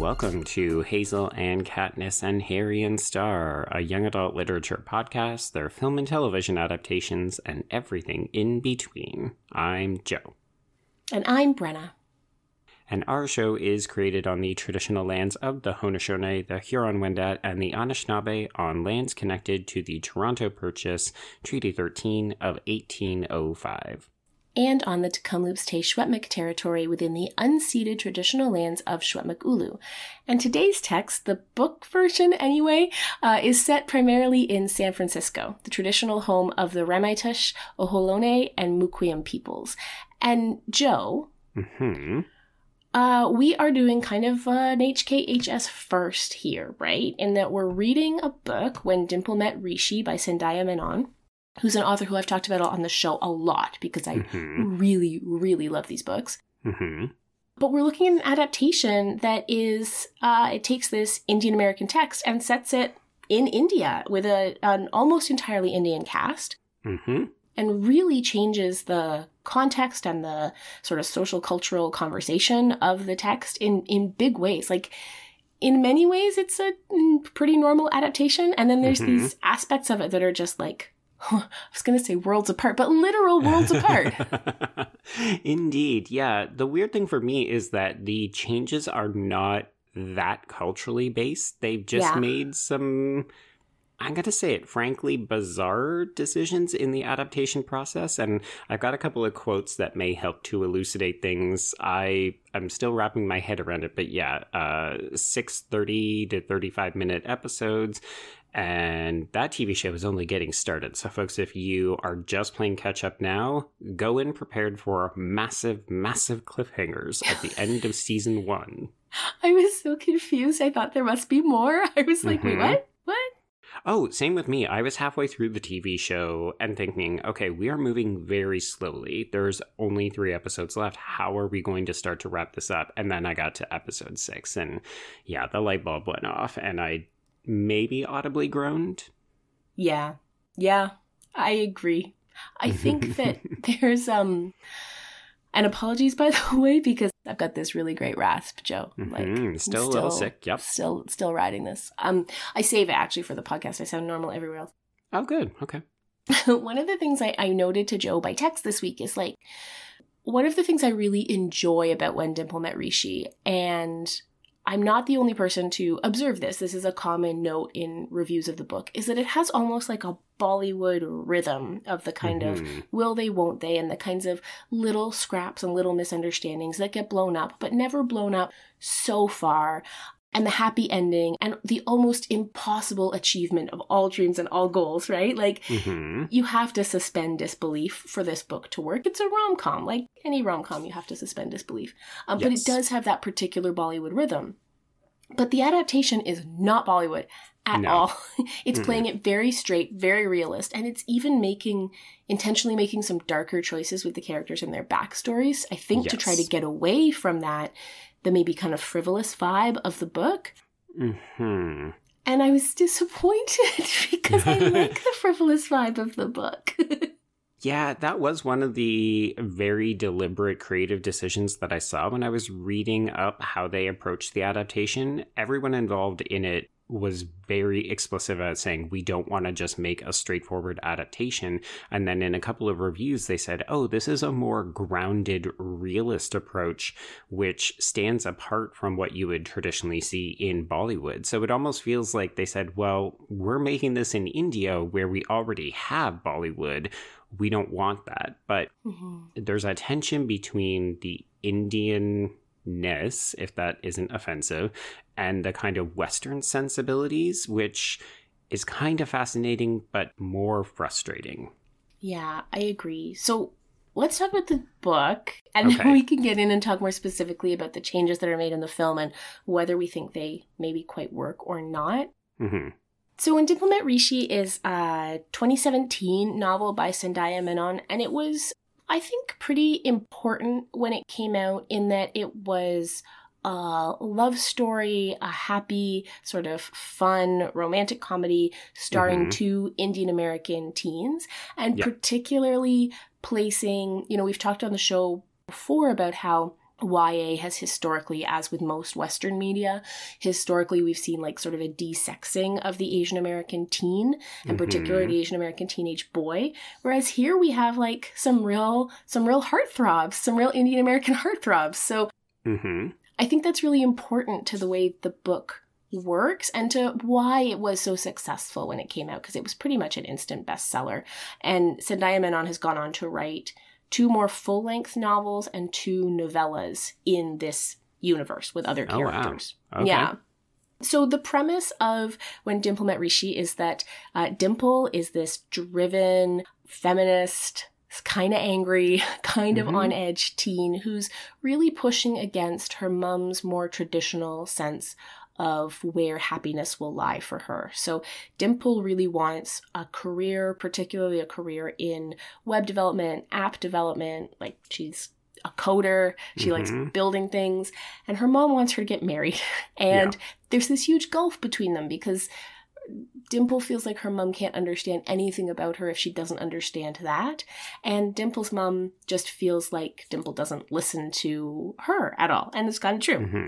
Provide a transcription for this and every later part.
welcome to Hazel and Katniss and Harry and Starr, a young adult literature podcast, their film and television adaptations, and everything in between. I'm Joe. And I'm Brenna. And our show is created on the traditional lands of the Haudenosaunee, the Huron-Wendat, and the Anishinaabe on lands connected to the Toronto Purchase, Treaty 13 of 1805 and on the Tk'emlúps te Secwépemc territory within the unceded traditional lands of Secwepemc And today's text, the book version anyway, uh, is set primarily in San Francisco, the traditional home of the Ramaytush, Ohlone, and Musqueam peoples. And Joe, mm-hmm. uh, we are doing kind of an HKHS first here, right? In that we're reading a book, When Dimple Met Rishi by Sandhya Menon who's an author who I've talked about on the show a lot because I mm-hmm. really, really love these books. Mm-hmm. But we're looking at an adaptation that is, uh, it takes this Indian American text and sets it in India with a, an almost entirely Indian cast. Mm-hmm. And really changes the context and the sort of social cultural conversation of the text in, in big ways. Like, in many ways, it's a mm, pretty normal adaptation. And then there's mm-hmm. these aspects of it that are just like I was going to say worlds apart, but literal worlds apart. Indeed. Yeah. The weird thing for me is that the changes are not that culturally based. They've just yeah. made some, I'm going to say it frankly, bizarre decisions in the adaptation process. And I've got a couple of quotes that may help to elucidate things. I, I'm still wrapping my head around it, but yeah, uh, 630 to 35 minute episodes and that TV show is only getting started. So, folks, if you are just playing catch up now, go in prepared for massive, massive cliffhangers at the end of season one. I was so confused. I thought there must be more. I was like, mm-hmm. wait, what? What? Oh, same with me. I was halfway through the TV show and thinking, okay, we are moving very slowly. There's only three episodes left. How are we going to start to wrap this up? And then I got to episode six, and yeah, the light bulb went off, and I maybe audibly groaned. Yeah. Yeah. I agree. I think that there's um and apologies by the way because I've got this really great rasp, Joe. Like mm-hmm. still, still, a little sick. Yep. Still still riding this. Um I save it actually for the podcast. I sound normal everywhere else. Oh good. Okay. one of the things I, I noted to Joe by text this week is like one of the things I really enjoy about when Dimple met Rishi and I'm not the only person to observe this. This is a common note in reviews of the book, is that it has almost like a Bollywood rhythm of the kind mm-hmm. of will they, won't they, and the kinds of little scraps and little misunderstandings that get blown up, but never blown up so far and the happy ending and the almost impossible achievement of all dreams and all goals, right? Like, mm-hmm. you have to suspend disbelief for this book to work. It's a rom com. Like any rom com, you have to suspend disbelief. Um, yes. But it does have that particular Bollywood rhythm. But the adaptation is not Bollywood at no. all. it's mm-hmm. playing it very straight, very realist, and it's even making intentionally making some darker choices with the characters and their backstories. I think yes. to try to get away from that the maybe kind of frivolous vibe of the book. Mm-hmm. And I was disappointed because I like the frivolous vibe of the book. yeah, that was one of the very deliberate creative decisions that I saw when I was reading up how they approached the adaptation. Everyone involved in it was very explicit at saying we don't want to just make a straightforward adaptation. And then in a couple of reviews, they said, oh, this is a more grounded, realist approach, which stands apart from what you would traditionally see in Bollywood. So it almost feels like they said, well, we're making this in India where we already have Bollywood. We don't want that. But mm-hmm. there's a tension between the Indian ness, if that isn't offensive, and the kind of Western sensibilities, which is kind of fascinating but more frustrating. Yeah, I agree. So let's talk about the book, and okay. then we can get in and talk more specifically about the changes that are made in the film and whether we think they maybe quite work or not. Mm-hmm. So, When Dimple Met Rishi is a 2017 novel by Sandhya Menon, and it was I think, pretty important when it came out in that it was a love story, a happy, sort of fun romantic comedy starring mm-hmm. two Indian American teens, and yep. particularly placing, you know, we've talked on the show before about how YA has historically, as with most Western media, historically we've seen like sort of a desexing of the Asian American teen, and Mhm. particularly the Asian American teenage boy. Whereas here we have like some real, some real heartthrobs, some real Indian American heartthrobs. So hmm I think that's really important to the way the book works and to why it was so successful when it came out because it was pretty much an instant bestseller. And Menon has gone on to write two more full length novels and two novellas in this universe with other characters. Oh, wow. Okay. Yeah. So the premise of When Dimple Met Rishi is that uh, Dimple is this driven, feminist, kind of angry, kind of Mhm. on edge teen who's really pushing against her mom's more traditional sense of where happiness will lie for her. So Dimple really wants a career, particularly a career in web development, app development, like she's a coder, she likes Mhm. building things, and her mom wants her to get married. And there's this huge gulf between them because Dimple feels like her mom can't understand anything about her if she doesn't understand that. And Dimple's mom just feels like Dimple doesn't listen to her at all. And it's kind of true. hmm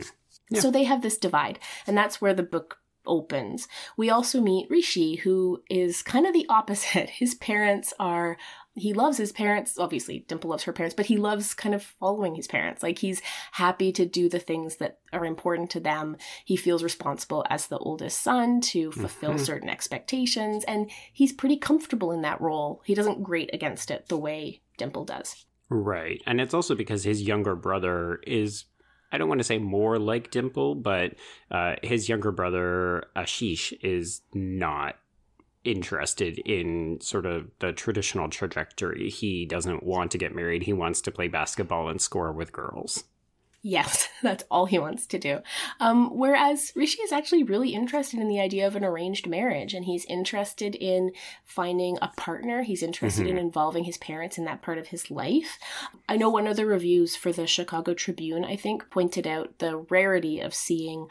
Yeah. So they have this divide, and that's where the book opens. We also meet Rishi, who is kind of the opposite. His parents are. He loves his parents. Obviously, Dimple loves her parents, but he loves kind of following his parents. Like, he's happy to do the things that are important to them. He feels responsible as the oldest son to fulfill Mhm. certain expectations, and he's pretty comfortable in that role. He doesn't grate against it the way Dimple does. Right. And it's also because his younger brother is, I don't want to say more like Dimple, but uh, his younger brother, Ashish, is not interested in sort of the traditional trajectory. He doesn't want to get married. He wants to play basketball and score with girls. Yes, that's all he wants to do. Um, whereas Rishi is actually really interested in the idea of an arranged marriage, and he's interested in finding a partner. He's interested in involving his parents in that part of his life. I know one of the reviews for the Chicago Tribune, I think, pointed out the rarity of seeing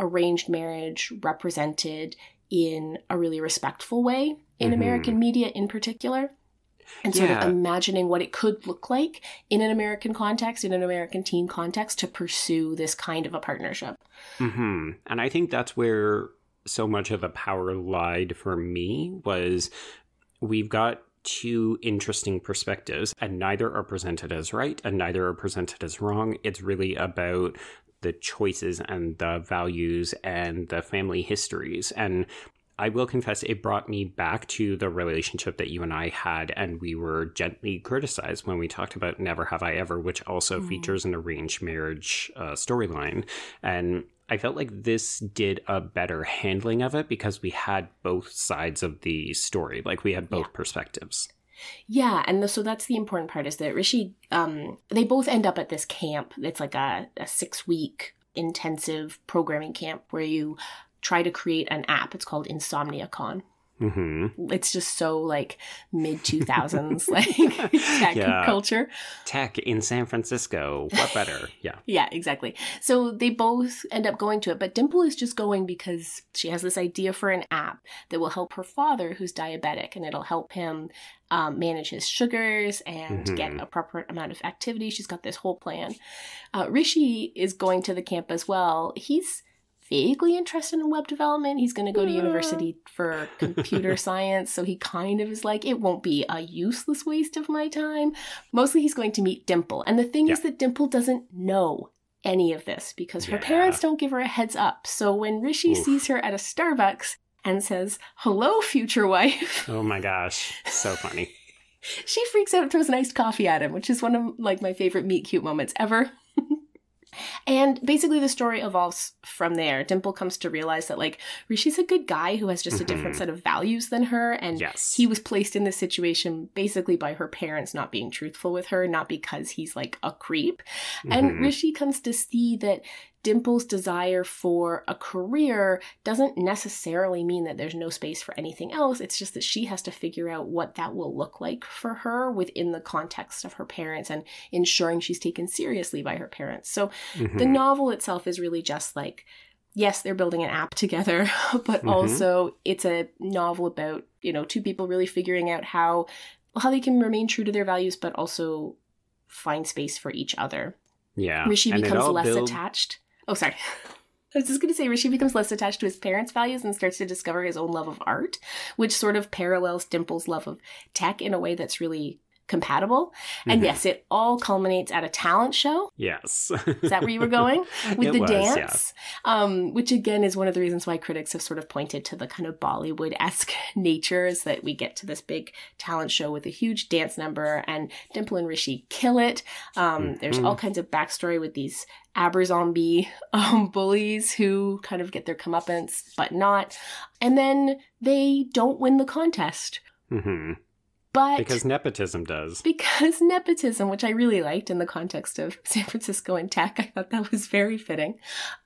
arranged marriage represented in a really respectful way in Mhm. American media in particular. And sort Yeah. of imagining what it could look like in an American context, in an American teen context, to pursue this kind of a partnership. hmm And I think that's where so much of the power lied for me was we've got two interesting perspectives and neither are presented as right and neither are presented as wrong. It's really about the choices and the values and the family histories. And I will confess, it brought me back to the relationship that you and I had, and we were gently criticized when we talked about Never Have I Ever, which also Mhm. features an arranged marriage uh, storyline. And I felt like this did a better handling of it because we had both sides of the story. Like we had both Yeah. perspectives. Yeah, and the, so that's the important part is that Rishi, um, they both end up at this camp. It's like a, a six week intensive programming camp where you try to create an app. It's called InsomniaCon. hmm It's just so like mid 2000s, like tech Yeah. culture. Tech in San Francisco. What better? Yeah. Yeah, exactly. So they both end up going to it, but Dimple is just going because she has this idea for an app that will help her father, who's diabetic, and it'll help him um, manage his sugars and Mhm. get a proper amount of activity. She's got this whole plan. Uh, Rishi is going to the camp as well. He's vaguely interested in web development. He's going to go to Yeah. university for computer science, so he kind of is like, it won't be a useless waste of my time. Mostly he's going to meet Dimple. And the thing is that Dimple doesn't know any of this because her Yeah. parents don't give her a heads up. So when Rishi Oof. sees her at a Starbucks and says, hello, future wife, Oh my gosh. So funny. she freaks out and throws an iced coffee at him, which is one of like my favorite meet cute moments ever. And basically the story evolves from there. Dimple comes to realize that like Rishi's a good guy who has just a different Mhm. set of values than her and Yes. he was placed in this situation basically by her parents not being truthful with her, not because he's like a creep. And Mhm. Rishi comes to see that Dimple's desire for a career doesn't necessarily mean that there's no space for anything else. It's just that she has to figure out what that will look like for her within the context of her parents and ensuring she's taken seriously by her parents. So the Mhm. novel itself is really just like yes they're building an app together but Mhm. also it's a novel about you know two people really figuring out how how they can remain true to their values but also find space for each other Yeah. Rishi and becomes less build- attached. Oh, sorry. I was just going to say Rishi becomes less attached to his parents' values and starts to discover his own love of art, which sort of parallels Dimple's love of tech in a way that's really compatible. And Mhm. yes, it all culminates at a talent show. Yes. Is that where you were going with It the was, dance? Um, which again is one of the reasons why critics have sort of pointed to the kind of Bollywood esque nature is that we get to this big talent show with a huge dance number, and Dimple and Rishi kill it. Um, There's Mhm. all kinds of backstory with these Aberzombie um, bullies who kind of get their comeuppance, but not. And then they don't win the contest. hmm But Because nepotism does. because nepotism, which I really liked in the context of San Francisco and tech, I thought that was very fitting.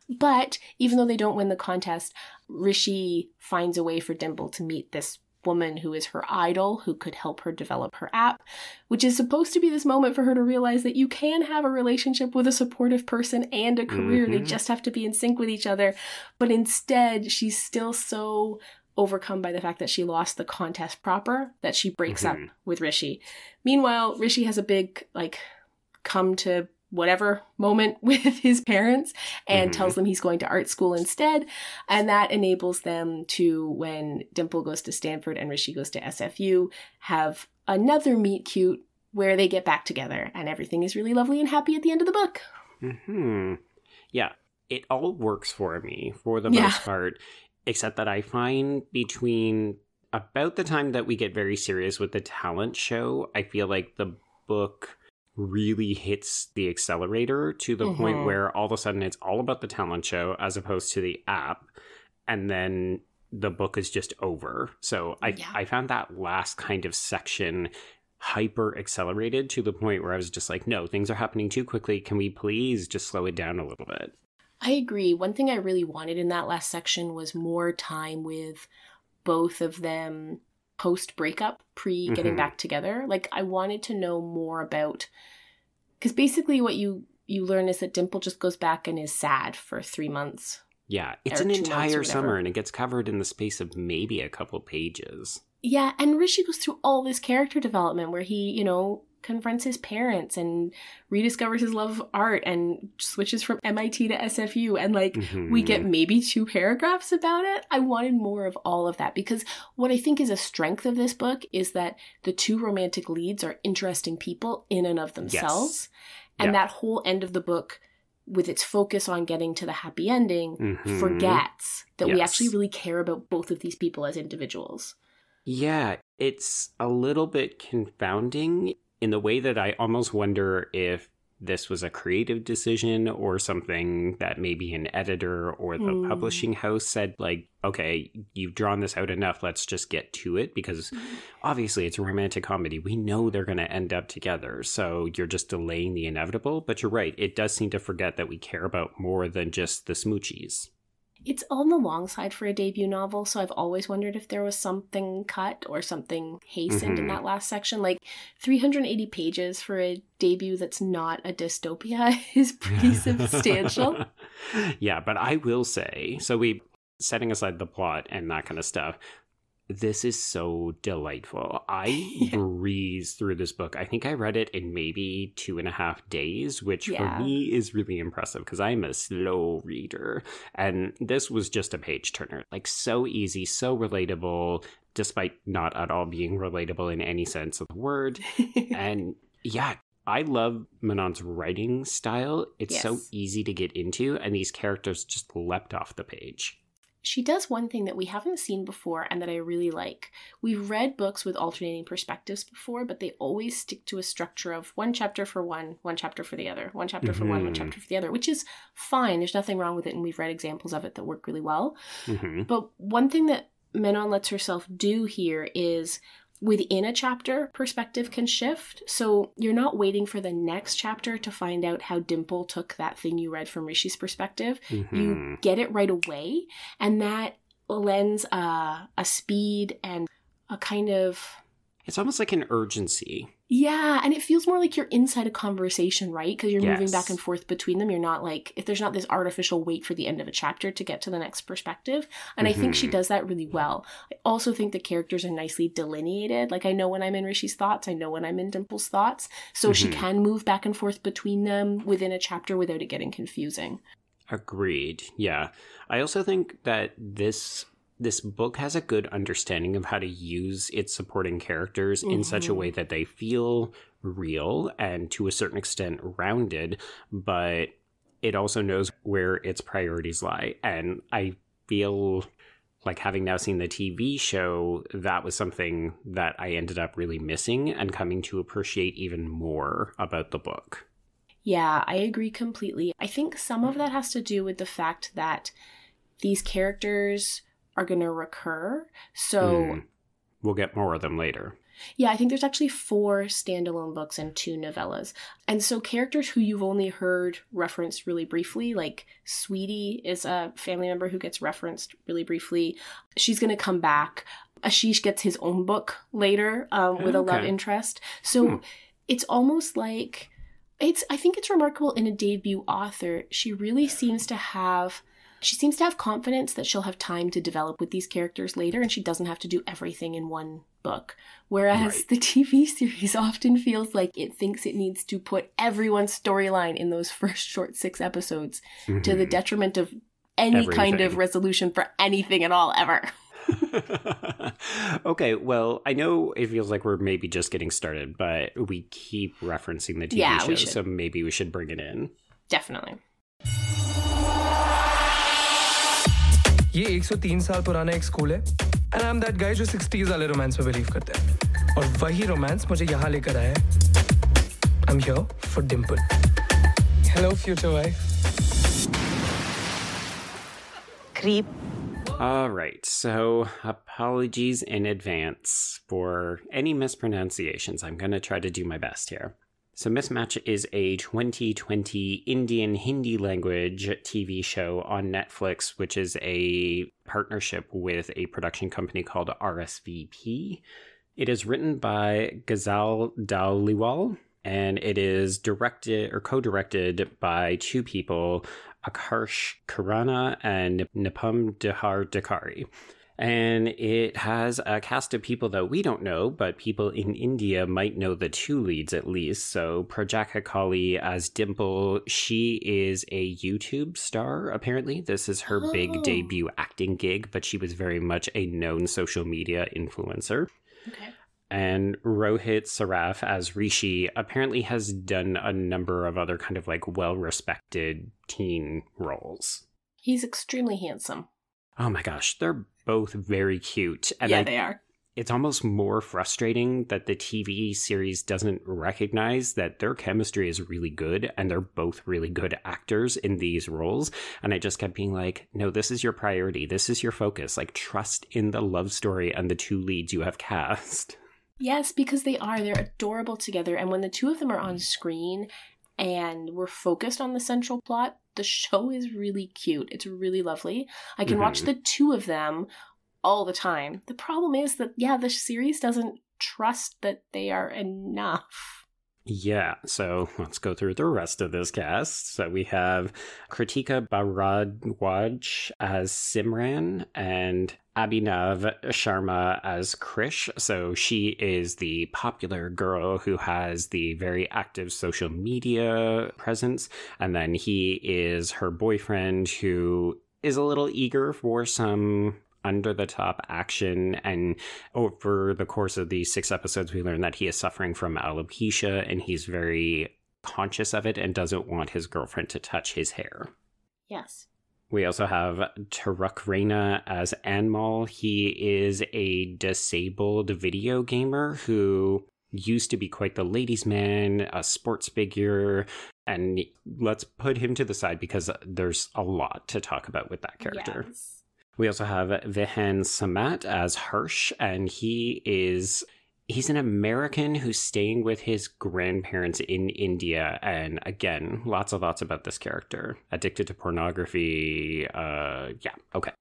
But even though they don't win the contest, Rishi finds a way for Dimple to meet this woman who is her idol, who could help her develop her app, which is supposed to be this moment for her to realize that you can have a relationship with a supportive person and a career. They Mhm. just have to be in sync with each other. But instead, she's still so overcome by the fact that she lost the contest proper that she breaks up Mhm. with Rishi. Meanwhile, Rishi has a big like come to whatever moment with his parents and Mhm. tells them he's going to art school instead and that enables them to when Dimple goes to Stanford and Rishi goes to SFU have another meet cute where they get back together and everything is really lovely and happy at the end of the book. Hmm. Yeah, it all works for me for the Yeah. most part, except that I find between about the time that we get very serious with the talent show, I feel like the book really hits the accelerator to the point Mhm. where all of a sudden it's all about the talent show as opposed to the app, and then the book is just over. So I Yeah. I found that last kind of section hyper accelerated to the point where I was just like, no, things are happening too quickly. Can we please just slow it down a little bit? I agree. One thing I really wanted in that last section was more time with both of them post breakup, pre getting Mhm. back together. Like I wanted to know more about cuz basically what you you learn is that Dimple just goes back and is sad for 3 months. Yeah, it's an two months or entire summer and it gets covered in the space of maybe a couple pages. Yeah, and Rishi goes through all this character development where he, you know, confronts his parents and rediscovers his love of art and switches from MIT to SFU and like we get Mhm. maybe two paragraphs about it. I wanted more of all of that because what I think is a strength of this book is that the two romantic leads are interesting people in and of themselves. And Yeah. that whole end of the book with its focus on getting to the happy ending Mhm. forgets that we actually really care about both of these people as individuals. Yeah, it's a little bit confounding in the way that I almost wonder if this was a creative decision or something that maybe an editor or the Hmm. publishing house said, like, okay, you've drawn this out enough, let's just get to it. Because obviously it's a romantic comedy. We know they're going to end up together. So you're just delaying the inevitable. But you're right, it does seem to forget that we care about more than just the smoochies. It's on the long side for a debut novel, so I've always wondered if there was something cut or something hastened in Mhm. that last section. Like 380 pages for a debut that's not a dystopia is pretty substantial. yeah, but I will say, so we setting aside the plot and that kind of stuff. This is so delightful. I Yeah. breezed through this book. I think I read it in maybe two and a half days, which Yeah. for me is really impressive because I'm a slow reader. And this was just a page turner. Like, so easy, so relatable, despite not at all being relatable in any sense of the word and yeah i love Menon's writing style it's so easy to get into and these characters just leapt off the page she does one thing that we haven't seen before and that I really like. We've read books with alternating perspectives before, but they always stick to a structure of one chapter for one, one chapter for the other, one chapter for one, one Mhm. chapter for the other, which is fine. There's nothing wrong with it, and we've read examples of it that work really well. hmm But one thing that Menon lets herself do here is within a chapter, perspective can shift. So you're not waiting for the next chapter to find out how Dimple took that thing you read from Rishi's perspective. Mm-hmm. You get it right away, and that lends a, a speed and a kind of it's almost like an urgency Yeah, and it feels more like you're inside a conversation, right? Because you're moving back and forth between them. You're not like if there's not this artificial wait for the end of a chapter to get to the next perspective. And I think she Mhm. does that really well. I also think the characters are nicely delineated. Like I know when I'm in Rishi's thoughts, I know when I'm in Dimple's thoughts. So she Mhm. can move back and forth between them within a chapter without it getting confusing. Agreed. Yeah. I also think that this this book has a good understanding of how to use its supporting characters in such a Mhm. way that they feel real and to a certain extent rounded, but it also knows where its priorities lie. And I feel like having now seen the TV show, that was something that I ended up really missing and coming to appreciate even more about the book. Yeah, I agree completely. I think some of that has to do with the fact that these characters are going to recur. So, Mm. we'll get more of them later. yeah, I think there's actually four standalone books and two novellas. And so, characters who you've only heard referenced really briefly, like Sweetie is a family member who gets referenced really briefly. She's going to come back. Ashish gets his own book later um, with a love interest. So, Hmm. it's almost like it's i think it's remarkable in a debut author she really seems to have she seems to have confidence that she'll have time to develop with these characters later and she doesn't have to do everything in one book whereas Right. the tv series often feels like it thinks it needs to put everyone's storyline in those first short six episodes to the Mhm. detriment of any kind of resolution for anything at all ever okay, well, I know it feels like we're maybe just getting started, but we keep referencing the TV Yeah, show, so maybe we should bring it in. definitely ये 103 साल पुराना एक school है and I am that guy जो 60s वाले romance में believe करता है और वही रोमांस मुझे यहाँ लेकर आया है I am here for Dimple hello future wife Creep. All right, so apologies in advance for any mispronunciations. I'm going to try to do my best here. So, Mismatch is a 2020 Indian Hindi language TV show on Netflix, which is a partnership with a production company called RSVP. It is written by Gazal Dhaliwal, and it is directed or co-directed by two people, Akarsh Khurana and Nipam Dehar Dakari. And it has a cast of people that we don't know, but people in India might know the two leads at least. So Prajakta Koli as Dimple, she is a YouTube star, apparently. This is her big Oh. debut acting gig, but she was very much a known social media influencer. okay And Rohit Saraf as Rishi apparently has done a number of other kind of like well respected teen roles. he's extremely handsome Oh my gosh, they're both very cute. And yeah I- they are it's almost more frustrating that the TV series doesn't recognize that their chemistry is really good and they're both really good actors in these roles. And I just kept being like, no, this is your priority. This is your focus. Like, trust in the love story and the two leads you have cast. Yes, because they are. They're adorable together. And when the two of them are on screen and we're focused on the central plot, the show is really cute. It's really lovely. I can watch Mhm. the two of them all the time. The problem is that, yeah, the series doesn't trust that they are enough. Yeah, so let's go through the rest of this cast. So we have Kritika Bharadwaj as Simran and Abhinav Sharma as Krish. So she is the popular girl who has the very active social media presence. And then he is her boyfriend who is a little eager for some under the top action and over the course of these six episodes, we learn that he is suffering from alopecia and he's very conscious of it and doesn't want his girlfriend to touch his hair. Yes. We also have Taaruk Raina as Anmol. He is a disabled video gamer who used to be quite the ladies' man, a sports figure, and let's put him to the side because there's a lot to talk about with that character. Yes. We also have Vihan Samat as Harsh, and he is he's an American who's staying with his grandparents in India. And again, lots of thoughts about this character. Addicted to pornography. Uh yeah, okay.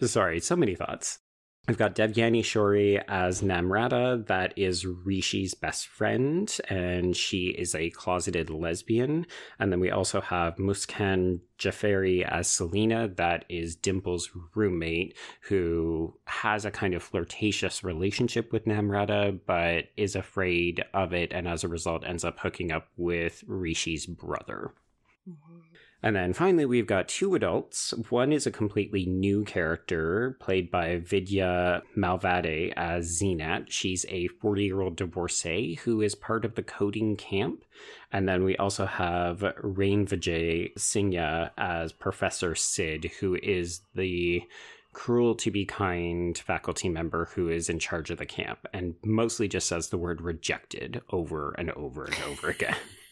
Sorry, so many thoughts. We've got Devyani Shorey as Namrata, that is Rishi's best friend, and she is a closeted lesbian. And then we also have Muskan Jafari as Selena, that is Dimple's roommate, who has a kind of flirtatious relationship with Namrata, but is afraid of it, and as a result ends up hooking up with Rishi's brother. Mm-hmm. And then finally, we've got two adults. One is a completely new character played by Vidya Malvade as Zinat. She's a 40 year old divorcee who is part of the coding camp. And then we also have Rain Vijay Singha as Professor Sid, who is the cruel to be kind faculty member who is in charge of the camp and mostly just says the word rejected over and over and over again.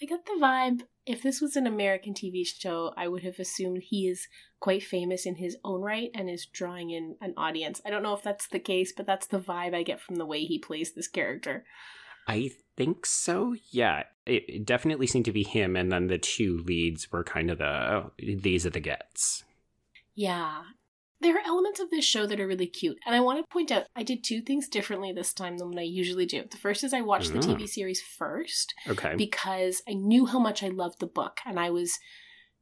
I got the vibe if this was an American TV show, I would have assumed he is quite famous in his own right and is drawing in an audience. I don't know if that's the case, but that's the vibe I get from the way he plays this character. I think so. Yeah, it, it definitely seemed to be him, and then the two leads were kind of the these are the gets. Yeah, there are elements of this show that are really cute. And I want to point out, I did two things differently this time than what I usually do. The first is I watched mm. the TV series first. Okay. Because I knew how much I loved the book. And I was,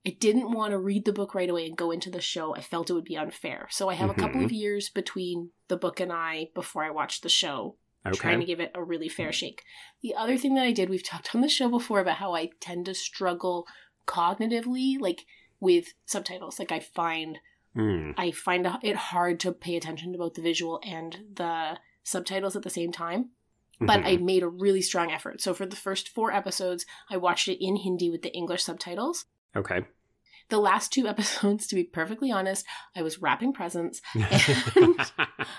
I didn't want to read the book right away and go into the show. I felt it would be unfair. So I have mm-hmm. a couple of mm-hmm. years between the book and I before I watched the show. Okay. Trying to give it a really fair shake. The other thing that I did, we've talked on the show before about how I tend to struggle cognitively, like with subtitles. Like I find Mm. I find it hard to pay attention to both the visual and the subtitles at the same time. But mm-hmm. I made a really strong effort. So for the first four episodes, I watched it in Hindi with the English subtitles. Okay. The last two episodes, to be perfectly honest, I was wrapping presents and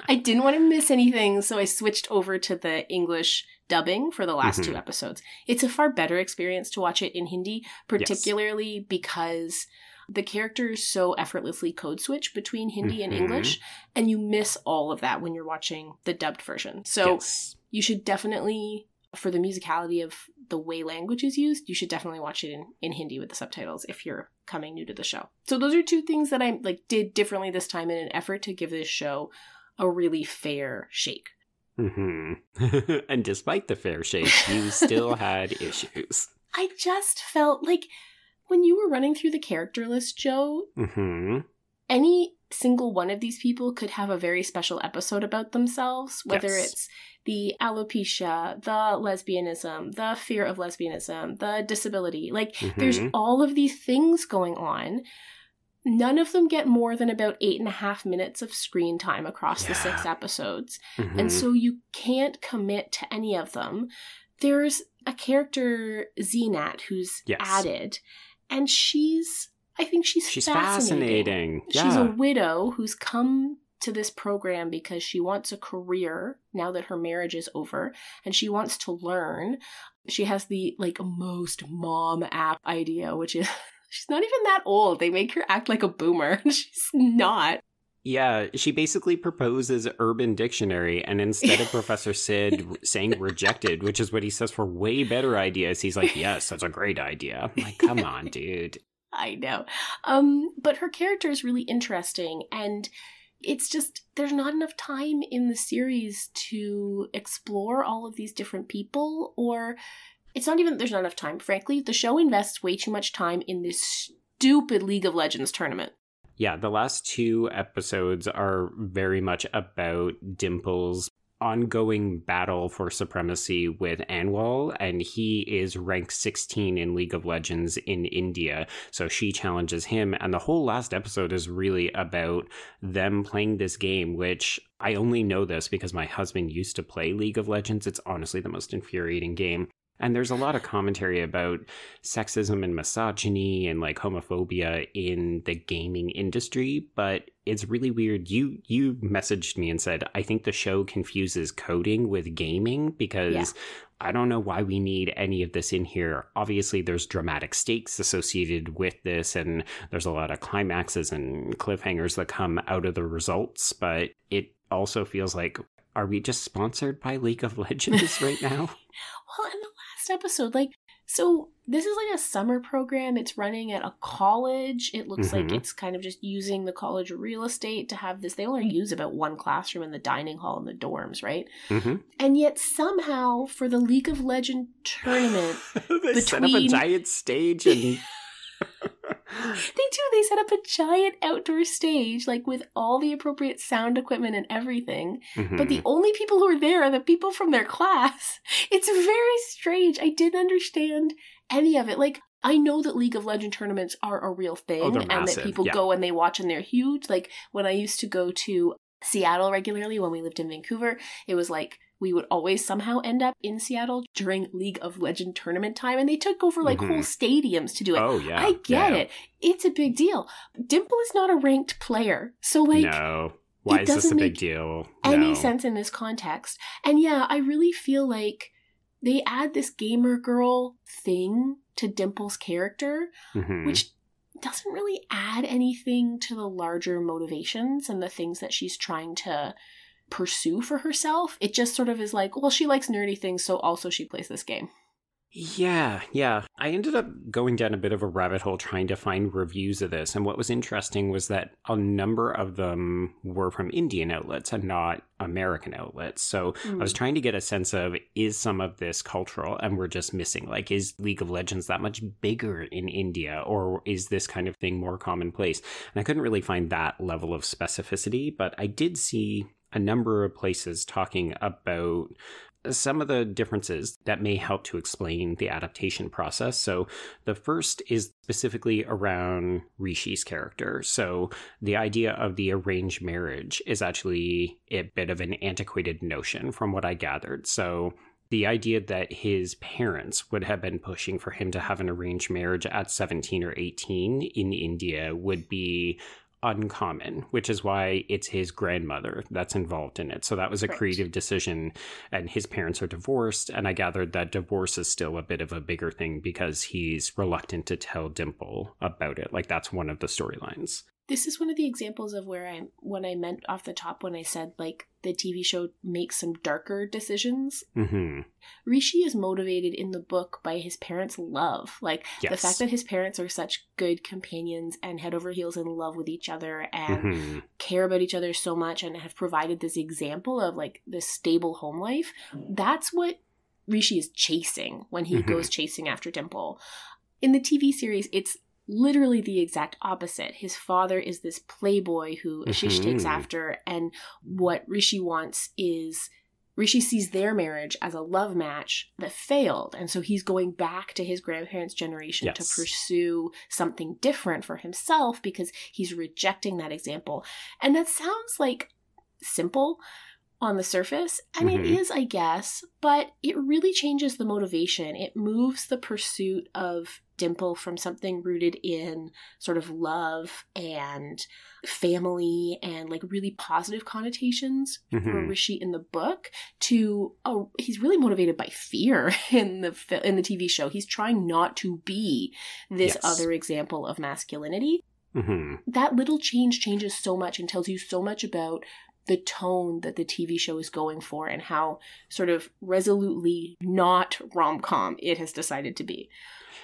I didn't want to miss anything, so I switched over to the English dubbing for the last mm-hmm. two episodes. It's a far better experience to watch it in Hindi, particularly yes. because the characters so effortlessly code switch between Hindi mm-hmm. and English, and you miss all of that when you're watching the dubbed version. So yes. you should definitely, for the musicality of the way language is used, you should definitely watch it in, in Hindi with the subtitles if you're coming new to the show. So those are two things that I like did differently this time in an effort to give this show a really fair shake. Mm-hmm. and despite the fair shake, you still had issues. I just felt like when you were running through the character list, Joe, mm-hmm. any single one of these people could have a very special episode about themselves, whether yes. it's the alopecia, the lesbianism, the fear of lesbianism, the disability. Like, mm-hmm. there's all of these things going on. None of them get more than about eight and a half minutes of screen time across yeah. the six episodes. Mm-hmm. And so you can't commit to any of them. There's a character, Zinat, who's yes. added and she's I think she's she's fascinating. fascinating. Yeah. She's a widow who's come to this program because she wants a career now that her marriage is over and she wants to learn. She has the like most mom app idea, which is she's not even that old. They make her act like a boomer she's not. Yeah, she basically proposes Urban Dictionary, and instead of Professor Sid saying rejected, which is what he says for way better ideas, he's like, yes, that's a great idea. I'm like, come on, dude. I know. Um, but her character is really interesting, and it's just there's not enough time in the series to explore all of these different people, or it's not even there's not enough time. Frankly, the show invests way too much time in this stupid League of Legends tournament yeah, the last two episodes are very much about Dimple's ongoing battle for supremacy with Anmol, and he is rank 16 in League of Legends in India. So she challenges him, and the whole last episode is really about them playing this game, which I only know this because my husband used to play League of Legends. It's honestly the most infuriating game. And there's a lot of commentary about sexism and misogyny and like homophobia in the gaming industry, but it's really weird. You you messaged me and said, "I think the show confuses coding with gaming because yeah. I don't know why we need any of this in here. Obviously, there's dramatic stakes associated with this, and there's a lot of climaxes and cliffhangers that come out of the results, but it also feels like are we just sponsored by League of Legends right now? well, and the last episode, like So this is like a summer program. It's running at a college. It looks like Mhm. it's kind of just using the college real estate to have this. They only use about one classroom in the dining hall in the dorms, right? hmm And yet somehow for the League of Legend tournament, they set up a giant stage and they do. They set up a giant outdoor stage, like with all the appropriate sound equipment and everything. But the Mhm. only people who are there are the people from their class. It's very strange. I didn't understand any of it. Like, I know that League of Legend tournaments are a real thing Oh, and that people yeah. go and they watch and they're huge. Like, when I used to go to Seattle regularly when we lived in Vancouver, it was like we would always somehow end up in Seattle during League of Legend tournament time and they took over like Mhm. whole stadiums to do it. oh yeah I get yeah. it. It's a big deal. Dimple is not a ranked player. So like no why it is this a doesn't big make deal any sense in this context. And yeah, I really feel like they add this gamer girl thing to Dimple's character, Mhm. which doesn't really add anything to the larger motivations and the things that she's trying to pursue for herself. It just sort of is like, well, she likes nerdy things, so also she plays this game. Yeah, yeah. I ended up going down a bit of a rabbit hole trying to find reviews of this. And what was interesting was that a number of them were from Indian outlets and not American outlets. So I was hmm. trying to get a sense of is some of this cultural and we're just missing? Like, is League of Legends that much bigger in India or is this kind of thing more commonplace? And I couldn't really find that level of specificity, but I did see a number of places talking about some of the differences that may help to explain the adaptation process. So, the first is specifically around Rishi's character. So, the idea of the arranged marriage is actually a bit of an antiquated notion from what I gathered. So, the idea that his parents would have been pushing for him to have an arranged marriage at 17 or 18 in India would be uncommon, which is why it's his grandmother that's involved in it. So that was a Right. creative decision, and his parents are divorced. And I gathered that divorce is still a bit of a bigger thing because he's reluctant to tell Dimple about it. Like that's one of the storylines. This is one of the examples of where I when I meant off the top when I said like the TV show makes some darker decisions. hmm Rishi is motivated in the book by his parents' love. Like the fact that his parents are such good companions and head over heels in love with each other and hmm care about each other so much and have provided this example of like this stable home life. That's what Rishi is chasing when he Mhm. goes chasing after Dimple. In the TV series, it's literally the exact opposite. His father is this playboy who Ashish takes Mhm. after, and what Rishi wants is Rishi sees their marriage as a love match that failed, and so he's going back to his grandparents' generation Yes. to pursue something different for himself because he's rejecting that example. And that sounds like simple on the surface, and it Mhm. is, I guess, but it really changes the motivation. It moves the pursuit of Dimple from something rooted in sort of love and family and like really positive connotations for Mhm. Rishi in the book to oh he's really motivated by fear in the in the TV show. He's trying not to be this Yes. other example of masculinity. hmm That little change changes so much and tells you so much about the tone that the TV show is going for and how sort of resolutely not rom-com it has decided to be.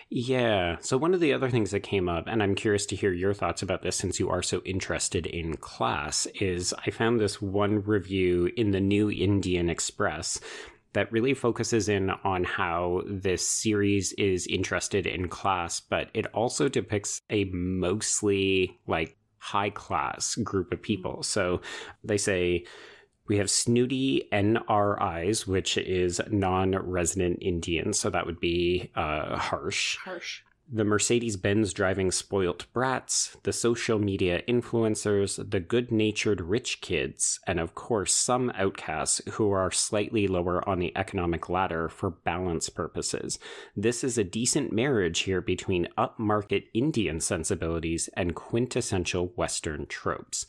Yeah. So, one of the other things that came up, and I'm curious to hear your thoughts about this since you are so interested in class, is I found this one review in the New Indian Express that really focuses in on how this series is interested in class, but it also depicts a mostly like high class group of people. So, they say, we have snooty NRIs, which is non resident Indians. So that would be uh, harsh. Harsh. The Mercedes Benz driving spoilt brats, the social media influencers, the good natured rich kids, and of course, some outcasts who are slightly lower on the economic ladder for balance purposes. This is a decent marriage here between upmarket Indian sensibilities and quintessential Western tropes.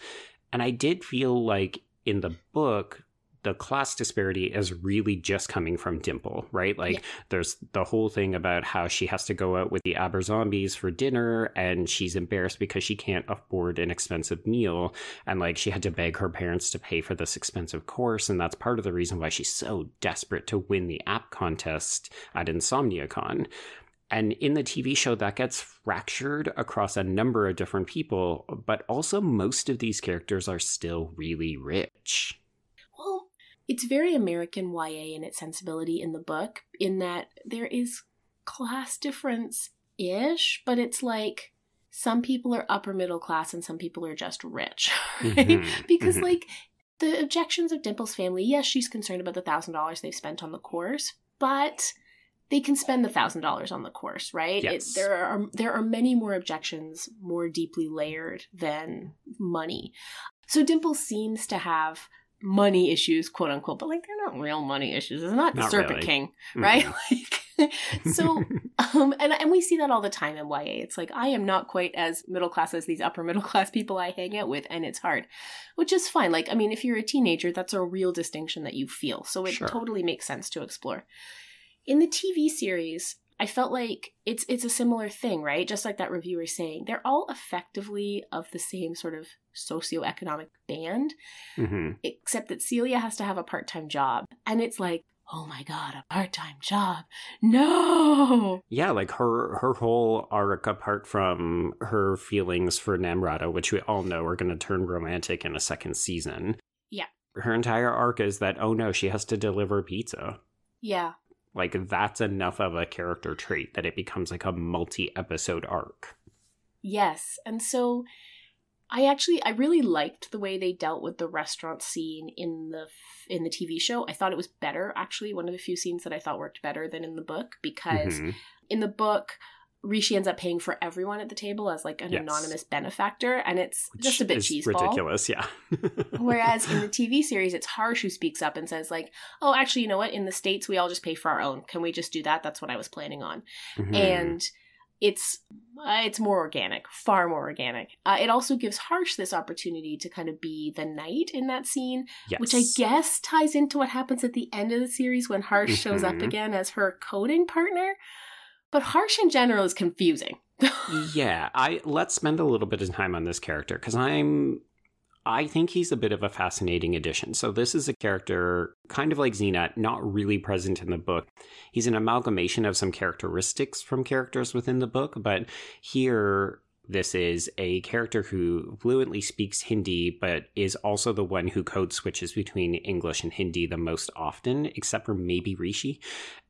And I did feel like in the book, the class disparity is really just coming from Dimple, right? Like, Yeah. there's the whole thing about how she has to go out with the Aber zombies for dinner and she's embarrassed because she can't afford an expensive meal. And like, she had to beg her parents to pay for this expensive course. And that's part of the reason why she's so desperate to win the app contest at InsomniaCon. And in the TV show, that gets fractured across a number of different people, but also most of these characters are still really rich. It's very American YA in its sensibility in the book, in that there is class difference ish, but it's like some people are upper middle class and some people are just rich, right? Mhm, because, mhm. like, the objections of Dimple's family, yes, she's concerned about the thousand dollars they've spent on the course, but they can spend the thousand dollars on the course, right? Yes. there are there are many more objections, more deeply layered than money. So Dimple seems to have money issues, quote unquote, but like they're not real money issues. It's not the Serpent really. King, right? Like, so um, and and we see that all the time in YA. It's like I am not quite as middle class as these upper middle class people I hang out with, and it's hard, which is fine. Like I mean, if you're a teenager, that's a real distinction that you feel, so it Sure. totally makes sense to explore. In the TV series, I felt like it's it's a similar thing, right? Just like that reviewer saying, they're all effectively of the same sort of socioeconomic band, Mhm. except that Celia has to have a part time job, and it's like. Oh my god, a part time job. No! Yeah, like her her whole arc, apart from her feelings for Namrata, which we all know are going to turn romantic in a second season. Yeah. Her entire arc is that oh no, she has to deliver pizza. Yeah. Like that's enough of a character trait that it becomes like a multi-episode arc. Yes. And so I actually I really liked the way they dealt with the restaurant scene in the in the TV show. I thought it was better actually, one of the few scenes that I thought worked better than in the book because Mhm. in the book Rishi ends up paying for everyone at the table as like an Yes. anonymous benefactor and it's Which just a bit cheeseball. ridiculous, yeah. Whereas in the TV series, it's Harsh who speaks up and says, like, oh, actually, you know what? In the States, we all just pay for our own. Can we just do that? That's what I was planning on. Mhm. And it's uh, it's more organic, far more organic. Uh, it also gives Harsh this opportunity to kind of be the knight in that scene, yes. which I guess ties into what happens at the end of the series when Harsh shows up Mhm. again as her coding partner. But Harsh in general is confusing. yeah, I let's spend a little bit of time on this character because I'm I think he's a bit of a fascinating addition. So this is a character kind of like Xena, not really present in the book. He's an amalgamation of some characteristics from characters within the book, but here this is a character who fluently speaks Hindi, but is also the one who code switches between English and Hindi the most often, except for maybe Rishi.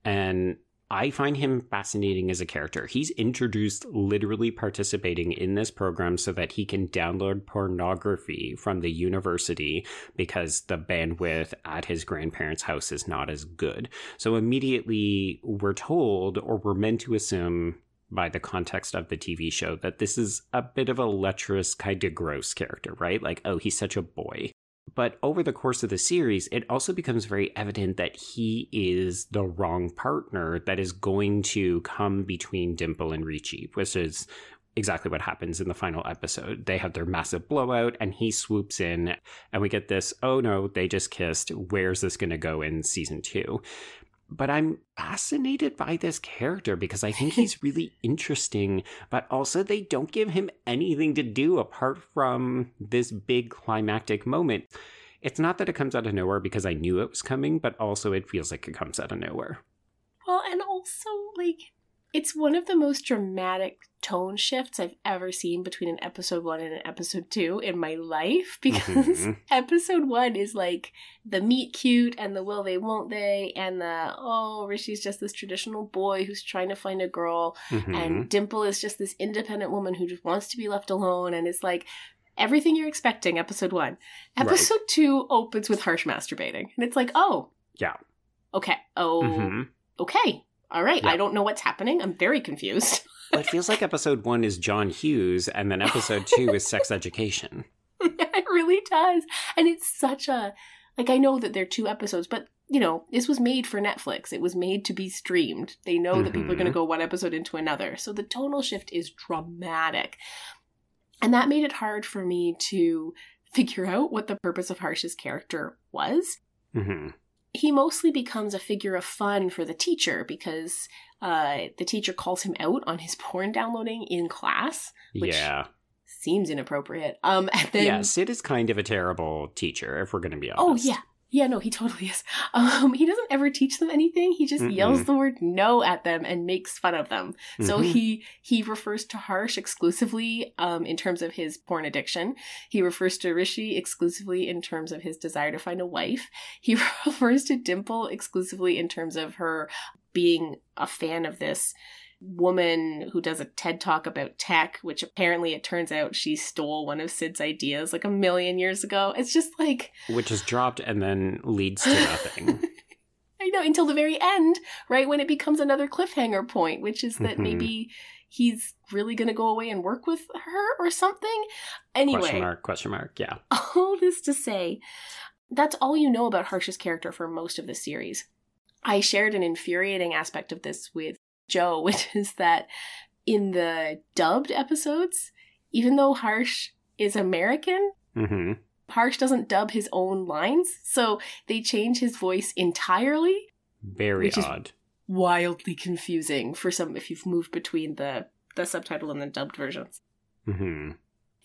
And I find him fascinating as a character. He's introduced literally participating in this program so that he can download pornography from the university because the bandwidth at his grandparents' house is not as good. So immediately we're told, or we're meant to assume by the context of the TV show, that this is a bit of a lecherous, kind of gross character, right? Like, oh, he's such a boy. But over the course of the series, it also becomes very evident that he is the wrong partner that is going to come between Dimple and Rishi, which is exactly what happens in the final episode. They have their massive blowout, and he swoops in, and we get this oh no, they just kissed. Where's this going to go in season two? But I'm fascinated by this character because I think he's really interesting, but also they don't give him anything to do apart from this big climactic moment. It's not that it comes out of nowhere because I knew it was coming, but also it feels like it comes out of nowhere. Well, and also, like, it's one of the most dramatic tone shifts I've ever seen between an episode one and an episode two in my life because Mhm. episode one is like the meet cute and the will they won't they and the oh Rishi's just this traditional boy who's trying to find a girl Mhm. and Dimple is just this independent woman who just wants to be left alone and it's like everything you're expecting episode one Right. episode two opens with harsh masturbating and it's like oh Yeah. okay oh Mhm. okay all right Yeah. i don't know what's happening. I'm very confused. It feels like episode one is John Hughes, and then episode two is sex education. it really does. And it's such a like i know that there are two episodes but you know this was made for netflix. It was made to be streamed. They know that people are going to Mhm. go one episode into another. So the tonal shift is dramatic. And that made it hard for me to figure out what the purpose of harsh's character was. Hmm he mostly becomes a figure of fun for the teacher because uh, the teacher calls him out on his porn downloading in class Which- Yeah. seems inappropriate um and then yeah, Sid is kind of a terrible teacher, if we're going to be honest. Oh yeah, Yeah, no, he totally is. Um, he doesn't ever teach them anything. He just Mm-mm. yells the word no at them and makes fun of them. So Mhm. he he refers to Harsh exclusively um, in terms of his porn addiction. He refers to Rishi exclusively in terms of his desire to find a wife. He refers to Dimple exclusively in terms of her being a fan of this woman who does a TED talk about tech, which apparently it turns out she stole one of Sid's ideas like a million years ago. It's just like which is dropped and then leads to nothing. I know until the very end, right when it becomes another cliffhanger point, which is that Mhm. maybe he's really going to go away and work with her or something. Anyway, question mark, question mark. Yeah. all this to say, that's all you know about Harsh's character for most of the series. I shared an infuriating aspect of this with Joe, which is that in the dubbed episodes, even though Harsh is American, hmm Harsh doesn't dub his own lines, so they change his voice entirely Very odd. wildly confusing for some if you've moved between the the subtitle and the dubbed versions. hmm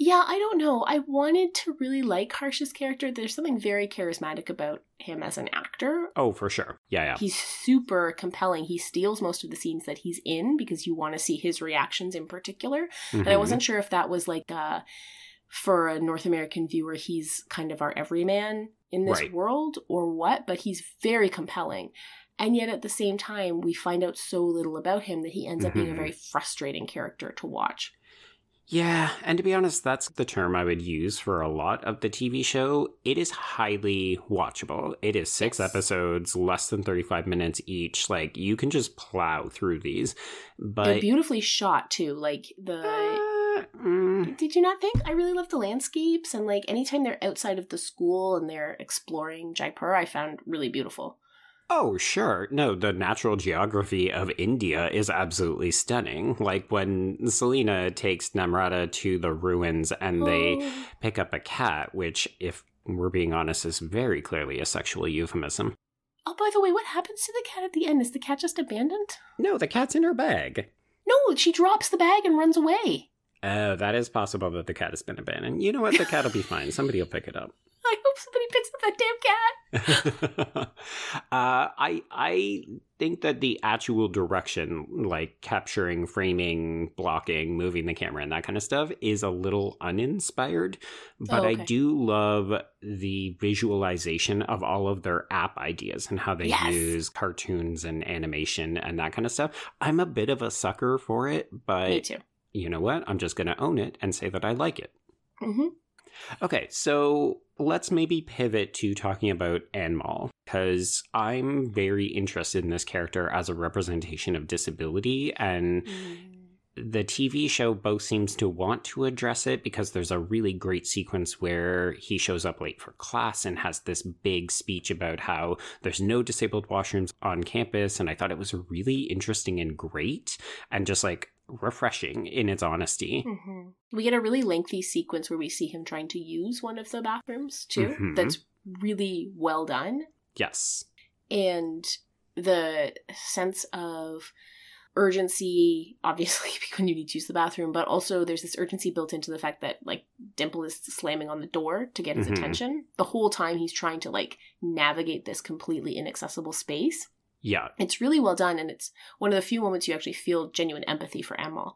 Yeah, I don't know. I wanted to really like Harsh's character. There's something very charismatic about him as an actor. Oh, for sure. Yeah, yeah. He's super compelling. He steals most of the scenes that he's in because you want to see his reactions in particular. And I Mhm. wasn't sure if that was like uh for a North American viewer, he's kind of our everyman in this Right. world or what, but he's very compelling. And yet at the same time, we find out so little about him that he ends up being a Mhm. very frustrating character to watch. Yeah, and to be honest, that's the term I would use for a lot of the TV show. It is highly watchable. It is six Yes. episodes, less than 35 minutes each. Like, you can just plow through these. But They're beautifully shot too. Like the Uh, mm, Did you not think? I really love the landscapes and like anytime they're outside of the school and they're exploring Jaipur, I found really beautiful. Oh, sure. No, the natural geography of India is absolutely stunning. Like when Selena takes Namrata to the ruins and they Oh. pick up a cat, which, if we're being honest, is very clearly a sexual euphemism. Oh, by the way, what happens to the cat at the end? Is the cat just abandoned? No, the cat's in her bag. No, she drops the bag and runs away. Oh, that is possible that the cat has been abandoned. You know what? The cat will be fine. Somebody will pick it up. I hope somebody picks up that damn cat. uh, I I think that the actual direction, like capturing, framing, blocking, moving the camera, and that kind of stuff, is a little uninspired. But Oh, I do love the visualization of all of their app ideas and how they Yes. use cartoons and animation and that kind of stuff. I'm a bit of a sucker for it, but too. you know what? I'm just going to own it and say that I like it. hmm Okay, so let's maybe pivot to talking about Anmol because I'm very interested in this character as a representation of disability and mm. the TV show both seems to want to address it because there's a really great sequence where he shows up late for class and has this big speech about how there's no disabled washrooms on campus and I thought it was really interesting and great and just like refreshing in its honesty. hmm We get a really lengthy sequence where we see him trying to use one of the bathrooms too. Mhm. That's really well done. Yes. and the sense of urgency obviously when you need to use the bathroom but also there's this urgency built into the fact that like dimple is slamming on the door to get his Mhm. attention the whole time he's trying to like navigate this completely inaccessible space Yeah. it's really well done and it's one of the few moments you actually feel genuine empathy for Anmol.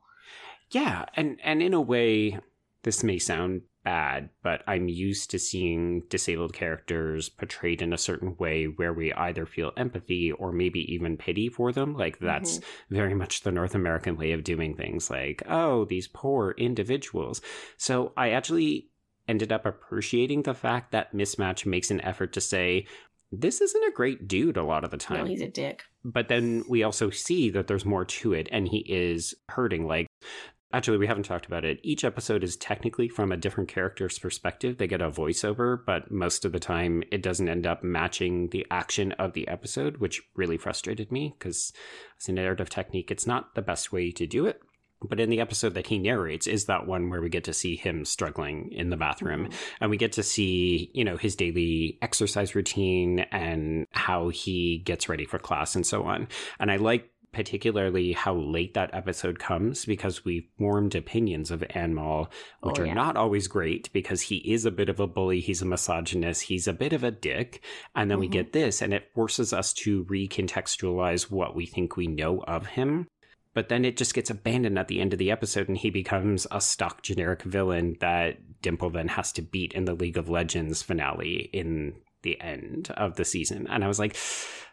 Yeah, and and in a way, this may sound bad, but I'm used to seeing disabled characters portrayed in a certain way where we either feel empathy or maybe even pity for them. Like mm-hmm. that's very much the North American way of doing things. Like, oh, these poor individuals. So I actually ended up appreciating the fact that Mismatch makes an effort to say. This isn't a great dude a lot of the time. No, he's a dick. but then we also see that there's more to it and he is hurting like actually we haven't talked about it each episode is technically from a different character's perspective they get a voiceover but most of the time it doesn't end up matching the action of the episode which really frustrated me because as a narrative technique it's not the best way to do it but in the episode that he narrates is that one where we get to see him struggling in the bathroom and we get to see you know his daily exercise routine and how he gets ready for class and so on and i like particularly how late that episode comes because we formed opinions of Anmol, which Oh, are not always great because he is a bit of a bully, he's a misogynist, he's a bit of a dick. And then we Mhm. get this, and it forces us to recontextualize what we think we know of him. But then it just gets abandoned at the end of the episode, and he becomes a stock generic villain that Dimple then has to beat in the League of Legends finale in the end of the season. And I was like,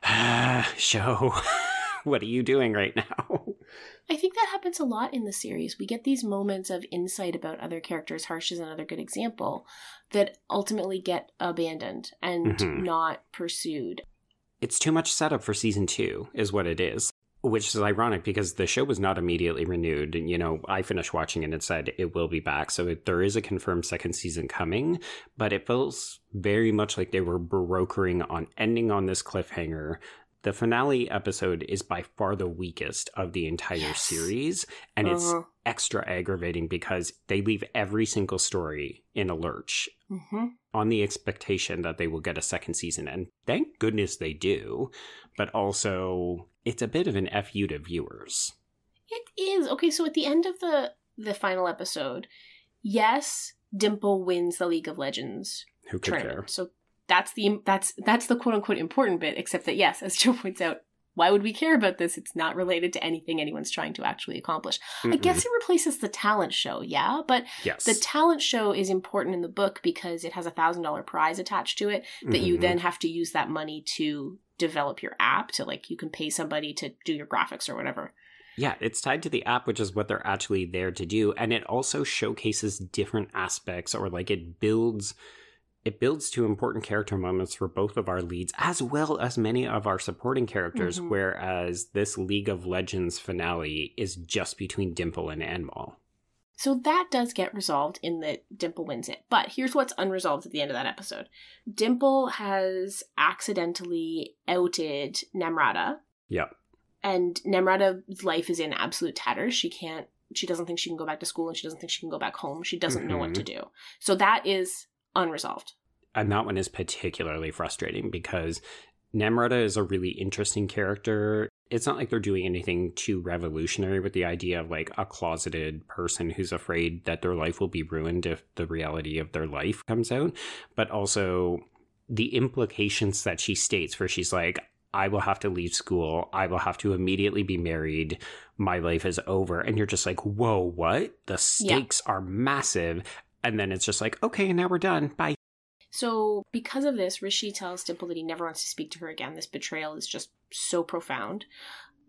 ah, show, what are you doing right now? I think that happens a lot in the series. We get these moments of insight about other characters. Harsh is another good example that ultimately get abandoned and Mhm. not pursued. It's too much setup for season two, is what it is. Which is ironic because the show was not immediately renewed. And, you know, I finished watching it and said it will be back. So it, there is a confirmed second season coming, but it feels very much like they were brokering on ending on this cliffhanger. The finale episode is by far the weakest of the entire Yes. series. And it's Uh-huh. extra aggravating because they leave every single story in a lurch hmm on the expectation that they will get a second season. And thank goodness they do. But also, it's a bit of an FU to viewers. It is okay. So at the end of the the final episode, yes, Dimple wins the League of Legends Who could tournament. care? So that's the that's that's the quote unquote important bit. Except that yes, as Joe points out, why would we care about this? It's not related to anything anyone's trying to actually accomplish. I Mm-mm. guess it replaces the talent show, yeah, but yes. the talent show is important in the book because it has a thousand dollar prize attached to it that you Mhm. then have to use that money to develop your app to like you can pay somebody to do your graphics or whatever. Yeah, it's tied to the app, which is what they're actually there to do. And it also showcases different aspects or like it builds it builds to important character moments for both of our leads as well as many of our supporting characters, Mhm. whereas this League of Legends finale is just between Dimple and anmol So that does get resolved in that Dimple wins it. But here's what's unresolved at the end of that episode. Dimple has accidentally outed Namrata, Yep. and Namrata's life is in absolute tatters. She can't she doesn't think she can go back to school and she doesn't think she can go back home. She doesn't know what to do. So that is unresolved. and that one is particularly frustrating because Namrata is a really interesting character. It's not like they're doing anything too revolutionary with the idea of like a closeted person who's afraid that their life will be ruined if the reality of their life comes out, but also the implications that she states where she's like I will have to leave school. I will have to immediately be married. My life is over. And you're just like, whoa, what? The stakes are massive. And then it's just like, okay, now we're done. Bye. So because of this, Rishi tells Dimple that he never wants to speak to her again. This betrayal is just so profound.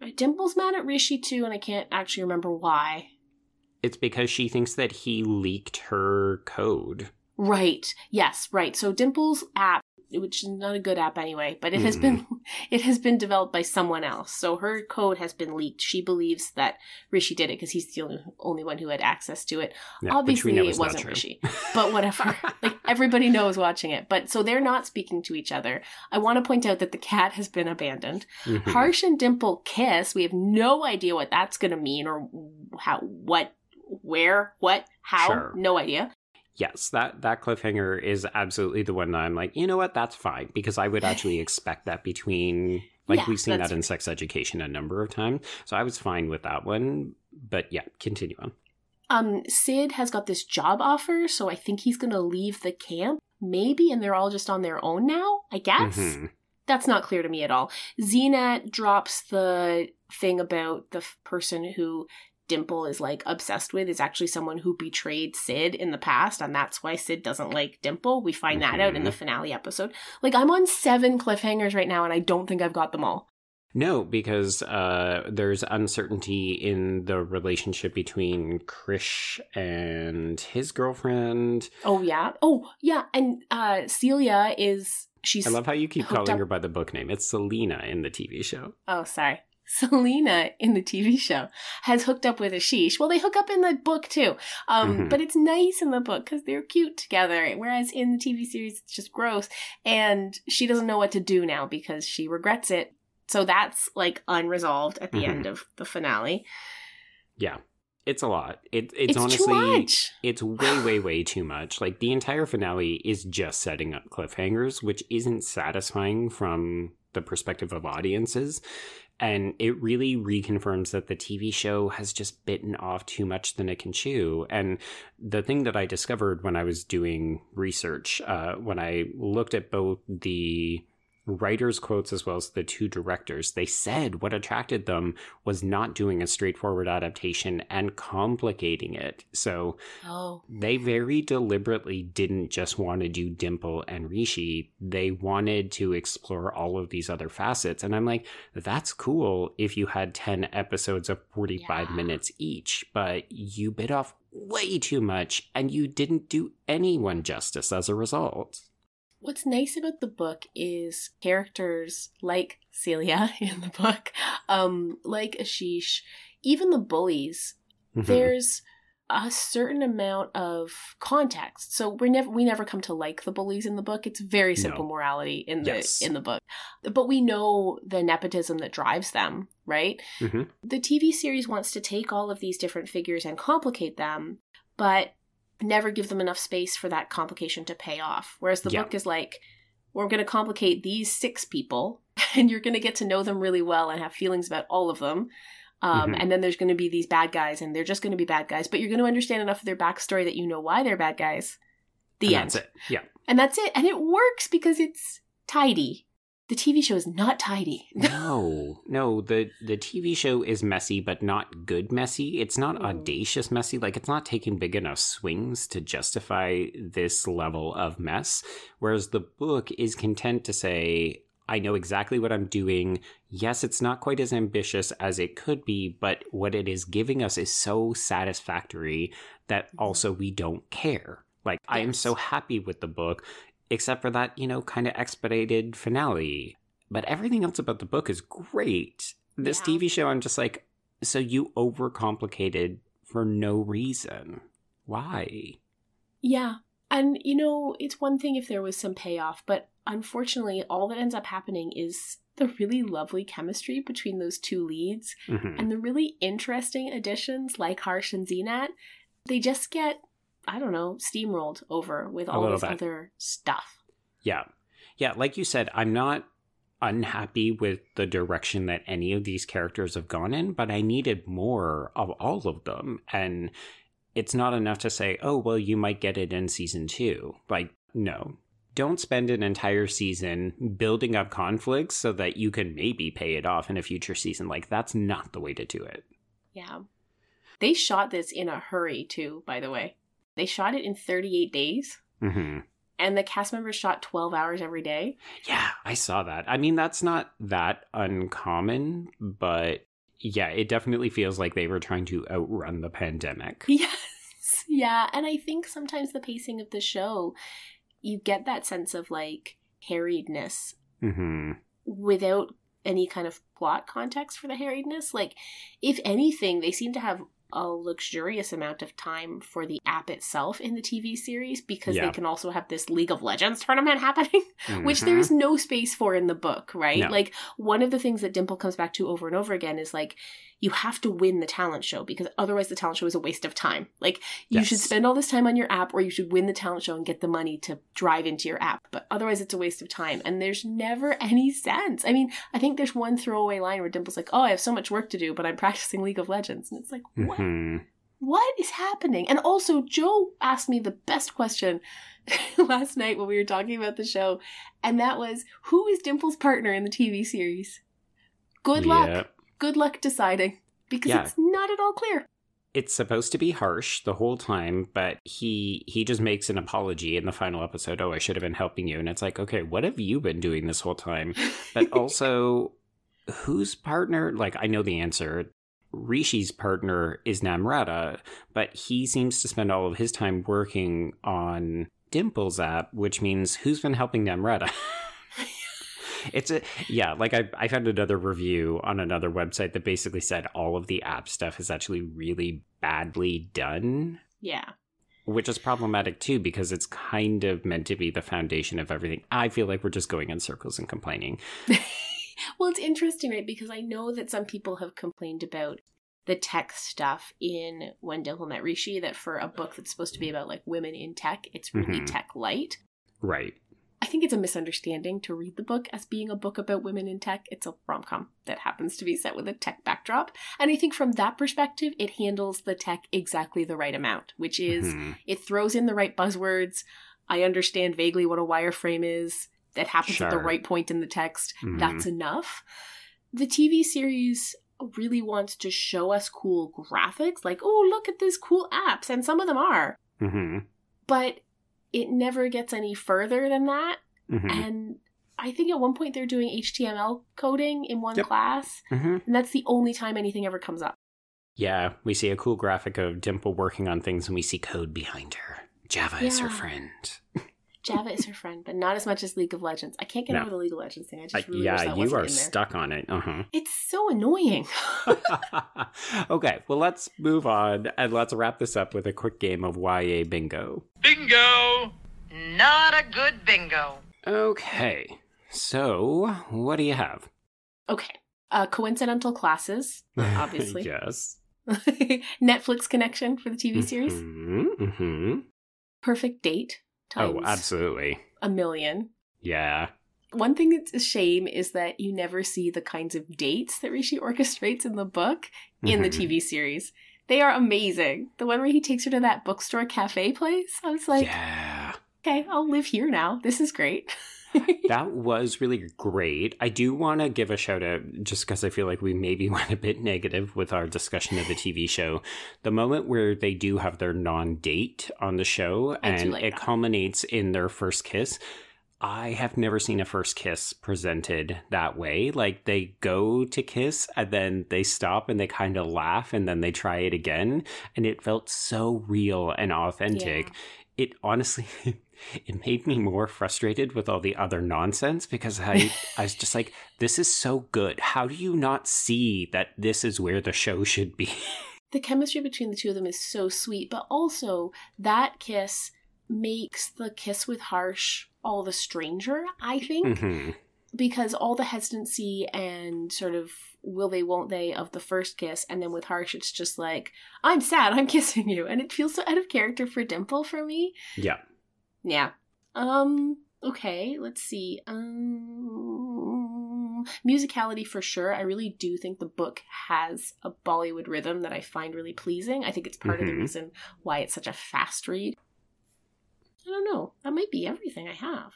Uh, Dimple's mad at Rishi too, and I can't actually remember why. It's because she thinks that he leaked her code. Right. Yes, right. So Dimple's app, which is not a good app anyway, but it has Mm-mm. been it has been developed by someone else. So her code has been leaked. She believes that Rishi did it because he's the only, only one who had access to it. Yeah, Obviously, it wasn't. Rishi, but whatever. like everybody knows watching it. But so they're not speaking to each other. I want to point out that the cat has been abandoned. Mhm. Harsh and Dimple kiss. We have no idea what that's going to mean or how, what, where, what, how. Sure. No idea. Yes, that that cliffhanger is absolutely the one that I'm like, you know what, that's fine because I would actually expect that between like Yeah, we've seen that in sex education a number of times. So I was fine with that one. But yeah, continue on. Um, Sid has got this job offer, so I think he's going to leave the camp. Maybe, and they're all just on their own now. I guess Mhm. that's not clear to me at all. Xena drops the thing about the f- person who Dimple is like obsessed with is actually someone who betrayed Sid in the past, and that's why Sid doesn't like Dimple. We find that out in the finale episode. Like I'm on seven cliffhangers right now, and I don't think I've got them all. No, because uh, there's uncertainty in the relationship between Krish and his girlfriend. Oh yeah, oh yeah, and uh Celia is she's. I love how you keep calling up- her by the book name. It's Selena in the TV show. Oh, sorry. Selena in the TV show has hooked up with Ashish. Well, they hook up in the book too. Um, Mhm. But it's nice in the book because they're cute together. Whereas in the TV series, it's just gross. And she doesn't know what to do now because she regrets it. So that's like unresolved at the Mhm. end of the finale. Yeah, it's a lot. It, it's, It's, honestly too much. it's way way way too much like the entire finale is just setting up cliffhangers which isn't satisfying from the perspective of audiences And it really reconfirms that the TV show has just bitten off too much than it can chew. And the thing that I discovered when I was doing research, uh, when I looked at both the writers' quotes as well as the two directors, they said what attracted them was not doing a straightforward adaptation and complicating it. So Oh. they very deliberately didn't just want to do Dimple and Rishi. They wanted to explore all of these other facets. And I'm like, that's cool if you had 10 episodes of 45 Yeah. minutes each, but you bit off way too much and you didn't do anyone justice as a result. What's nice about the book is characters like Celia in the book, um, like Ashish, even the bullies. Mhm. There's a certain amount of context. So we're never we never come to like the bullies in the book. It's very simple No. morality in the Yes. in the book. But we know the nepotism that drives them, right? Mhm. The TV series wants to take all of these different figures and complicate them, but never give them enough space for that complication to pay off. Whereas the Yeah. book is like, we're going to complicate these six people, and you're going to get to know them really well and have feelings about all of them. Um, Mhm. And then there's going to be these bad guys, and they're just going to be bad guys, but you're going to understand enough of their backstory that you know why they're bad guys. The And end. that's it. Yeah. And that's it. And it works because it's tidy. The TV show is not tidy. no, no. The the TV show is messy, but not good messy. It's not Mm. audacious messy. Like it's not taking big enough swings to justify this level of mess. Whereas the book is content to say, I know exactly what I'm doing. Yes, it's not quite as ambitious as it could be, but what it is giving us is so satisfactory that also we don't care. Like I am so happy with the book, except for that, you know, kind of expedited finale. But everything else about the book is great. This Yeah. TV show, I'm just like, so you overcomplicated for no reason. Why? Yeah. And, you know, it's one thing if there was some payoff, but unfortunately, all that ends up happening is the really lovely chemistry between those two leads Mhm. and the really interesting additions like Harsh and Zenat. They just get, I don't know, steamrolled over with all this bit. other stuff. Yeah. Yeah, like you said, I'm not unhappy with the direction that any of these characters have gone in, but I needed more of all of them. And it's not enough to say, oh, well, you might get it in season two. Like, no. Don't spend an entire season building up conflicts so that you can maybe pay it off in a future season. Like, that's not the way to do it. Yeah. They shot this in a hurry, too, by the way. They shot it in 38 days, hmm and the cast members shot 12 hours every day. Yeah, I saw that. I mean, that's not that uncommon, but yeah, it definitely feels like they were trying to outrun the pandemic. Yes. Yeah. And I think sometimes the pacing of the show, you get that sense of like harriedness hmm without any kind of plot context for the harriedness. Like, if anything, they seem to have a luxurious amount of time for the app itself in the TV series because Yeah. they can also have this League of Legends tournament happening, which Mhm. there's no space for in the book, right? No. Like, one of the things that Dimple comes back to over and over again is like, you have to win the talent show because otherwise the talent show is a waste of time. Like, you should spend all this time on your app or you should win the talent show and get the money to drive into your app. But otherwise it's a waste of time. And there's never any sense. I mean, I think there's one throwaway line where Dimple's like, oh, I have so much work to do, but I'm practicing League of Legends. And it's like, what? Mhm. What is happening? And also, Joe asked me the best question last night when we were talking about the show. And that was, who is Dimple's partner in the TV series? Good luck. Yep. Good luck deciding. Because Yeah. it's not at all clear. It's supposed to be harsh the whole time, but he he just makes an apology in the final episode. Oh, I should have been helping you, and it's like, okay, what have you been doing this whole time? But also, whose partner? Like, I know the answer. Rishi's partner is Namrata, but he seems to spend all of his time working on Dimple's app, which means who's been helping Namrata? it's a yeah, like I I found another review on another website that basically said all of the app stuff is actually really badly done Yeah. which is problematic too because it's kind of meant to be the foundation of everything. I feel like we're just going in circles and complaining. well, it's interesting, right? Because I know that some people have complained about the tech stuff in When Dimple Met Rishi, that for a book that's supposed to be about like women in tech, it's really Mhm. tech light. Right. I think it's a misunderstanding to read the book as being a book about women in tech. It's a rom com that happens to be set with a tech backdrop. And I think from that perspective, it handles the tech exactly the right amount, which is Mhm. it throws in the right buzzwords. I understand vaguely what a wireframe is. That happens at the right point in the text. Mhm. That's enough. The TV series really wants to show us cool graphics, like, oh, look at these cool apps, and some of them are, Mhm. but it never gets any further than that. Mhm. And I think at one point they're doing HTML coding in one Yep. class, Mhm. and that's the only time anything ever comes up. Yeah, we see a cool graphic of Dimple working on things and we see code behind her. Java is her friend. Java is her friend, but not as much as League of Legends. I can't get No. over the League of Legends thing. I just I- really wish yeah, that you wasn't are in there. stuck on it. Uh-huh. It's so annoying. okay, well, let's move on and let's wrap this up with a quick game of YA bingo. Bingo! Not a good bingo. Okay, so what do you have? okay. Uh, coincidental classes, obviously. yes. Netflix connection for the TV series. hmm Perfect date times Oh, absolutely. a million. Yeah. One thing that's a shame is that you never see the kinds of dates that Rishi orchestrates in the book in the Mhm. TV series. They are amazing. The one where he takes her to that bookstore cafe place. I was like, yeah. okay, I'll live here now. This is great. That was really great. I do want to give a shout out just because I feel like we maybe went a bit negative with our discussion of the TV show. The moment where they do have their non date on the show I and like it that. culminates in their first kiss. I have never seen a first kiss presented that way. Like they go to kiss and then they stop and they kind of laugh and then they try it again. And it felt so real and authentic. Yeah. It honestly, it made me more frustrated with all the other nonsense because I, I was just like, this is so good. How do you not see that this is where the show should be? the chemistry between the two of them is so sweet, but also that kiss makes the kiss with Harsh all the stranger, I think, Mhm. because all the hesitancy and sort of will they, won't they of the first kiss, and then with Harsh, it's just like, I'm sad, I'm kissing you. And it feels so out of character for Dimple for me. Yeah. Yeah. Um, okay, let's see. Um, musicality for sure. I really do think the book has a Bollywood rhythm that I find really pleasing. I think it's part of the Mhm. reason why it's such a fast read. I don't know. That might be everything I have.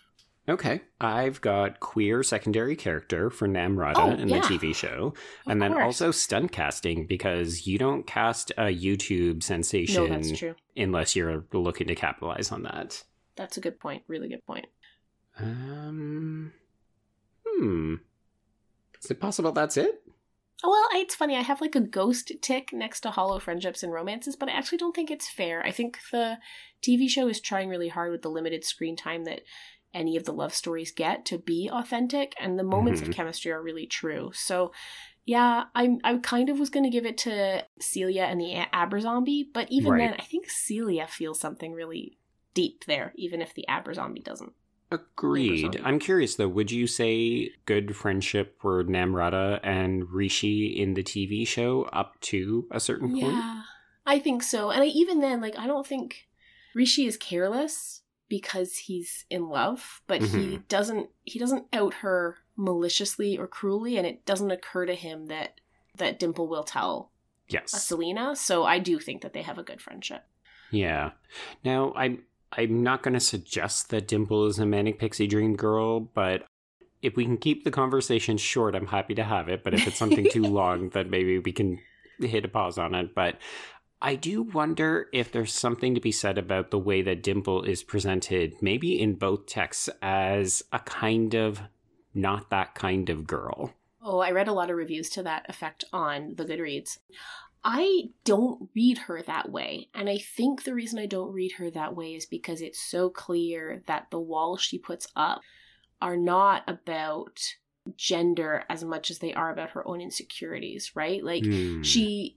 Okay. I've got queer secondary character for Namrata Oh, in yeah. the TV show. Of and then course. also stunt casting because you don't cast a YouTube sensation No, unless you're looking to capitalize on that. That's a good point. Really good point. Um, hmm. Is it possible that's it? Well, it's funny. I have like a ghost tick next to hollow friendships and romances, but I actually don't think it's fair. I think the TV show is trying really hard with the limited screen time that any of the love stories get to be authentic, and the moments Mhm. of chemistry are really true. So, yeah, I I kind of was going to give it to Celia and the Aberzombie, but even Right. then, I think Celia feels something really deep there, even if the Aberzombie doesn't. Agreed. Zombie. I'm curious though, would you say good friendship for Namrata and Rishi in the TV show up to a certain point? Yeah, I think so. And I, even then, like, I don't think Rishi is careless because he's in love, but he Mhm. doesn't. He doesn't out her maliciously or cruelly, and it doesn't occur to him that that Dimple will tell Yes. Selena. So I do think that they have a good friendship. Yeah. Now, I'm I'm not going to suggest that Dimple is a manic pixie dream girl, but if we can keep the conversation short, I'm happy to have it. But if it's something too long, then maybe we can hit a pause on it. But I do wonder if there's something to be said about the way that Dimple is presented, maybe in both texts, as a kind of not that kind of girl. Oh, I read a lot of reviews to that effect on the Goodreads. I don't read her that way. And I think the reason I don't read her that way is because it's so clear that the walls she puts up are not about gender as much as they are about her own insecurities, right? Like Hmm. she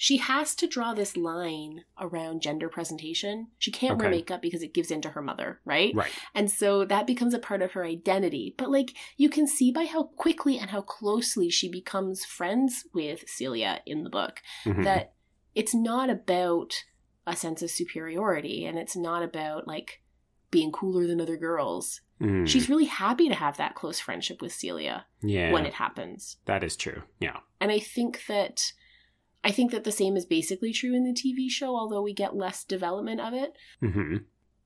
she has to draw this line around gender presentation. She can't wear makeup because it gives in to her mother, right? Right. And so that becomes a part of her identity. But like you can see by how quickly and how closely she becomes friends with Celia in the book Mhm. that it's not about a sense of superiority and it's not about like being cooler than other girls. Mm, She's really happy to have that close friendship with Celia yeah, when it happens. that is true. Yeah. And I think that I think that the same is basically true in the TV show, although we get less development of it. hmm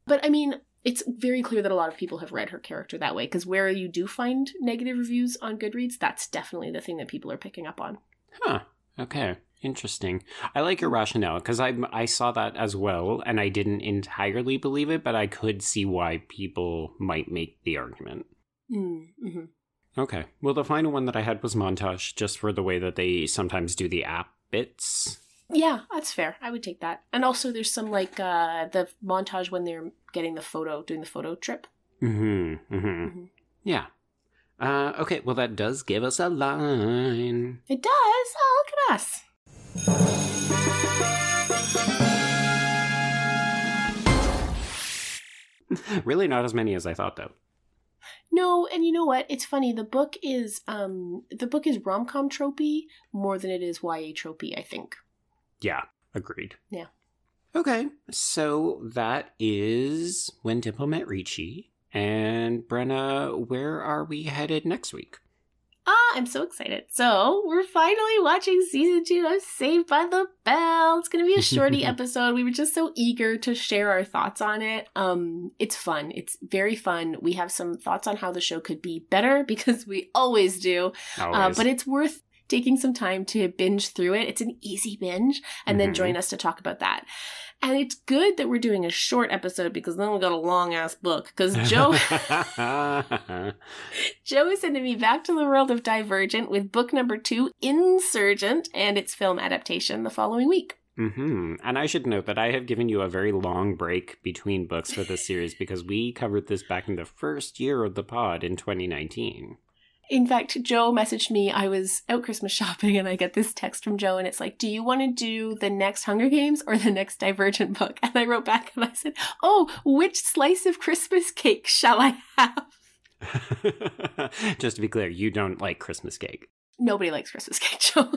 But I mean, it's very clear that a lot of people have read her character that way because where you do find negative reviews on Goodreads, that's definitely the thing that people are picking up on. Huh. Okay. Interesting. I like your rationale because I I saw that as well, and I didn't entirely believe it, but I could see why people might make the argument. Mm-hmm. Okay. Well, the final one that I had was montage, just for the way that they sometimes do the app bits. Yeah, that's fair. I would take that. And also, there's some like uh the montage when they're getting the photo, doing the photo trip. Mm hmm. Hmm. Mhm. Yeah. Uh, okay. Well, that does give us a line. It does. Oh, look at us. really, not as many as I thought, though. No, and you know what? It's funny. The book is um the book is rom com tropey more than it is YA tropey. I think. Yeah. Agreed. Yeah. Okay. So that is when Dimple met Rishi. And Brenna, where are we headed next week? Ah, I'm so excited. So, we're finally watching season two of Saved by the Bell. It's going to be a shorty episode. We were just so eager to share our thoughts on it. Um, it's fun. It's very fun. We have some thoughts on how the show could be better because we always do. Uh, Always. but it's worth taking some time to binge through it. It's an easy binge, and then Mhm. join us to talk about that. And it's good that we're doing a short episode because then we got a long ass book. Because Joe Joe is sending me back to the world of Divergent with book number two, Insurgent, and its film adaptation the following week. hmm And I should note that I have given you a very long break between books for this series because we covered this back in the first year of the pod in 2019. In fact, Joe messaged me. I was out Christmas shopping and I get this text from Joe, and it's like, Do you want to do the next Hunger Games or the next Divergent book? And I wrote back and I said, Oh, which slice of Christmas cake shall I have? Just to be clear, you don't like Christmas cake. Nobody likes Christmas cake, Joe.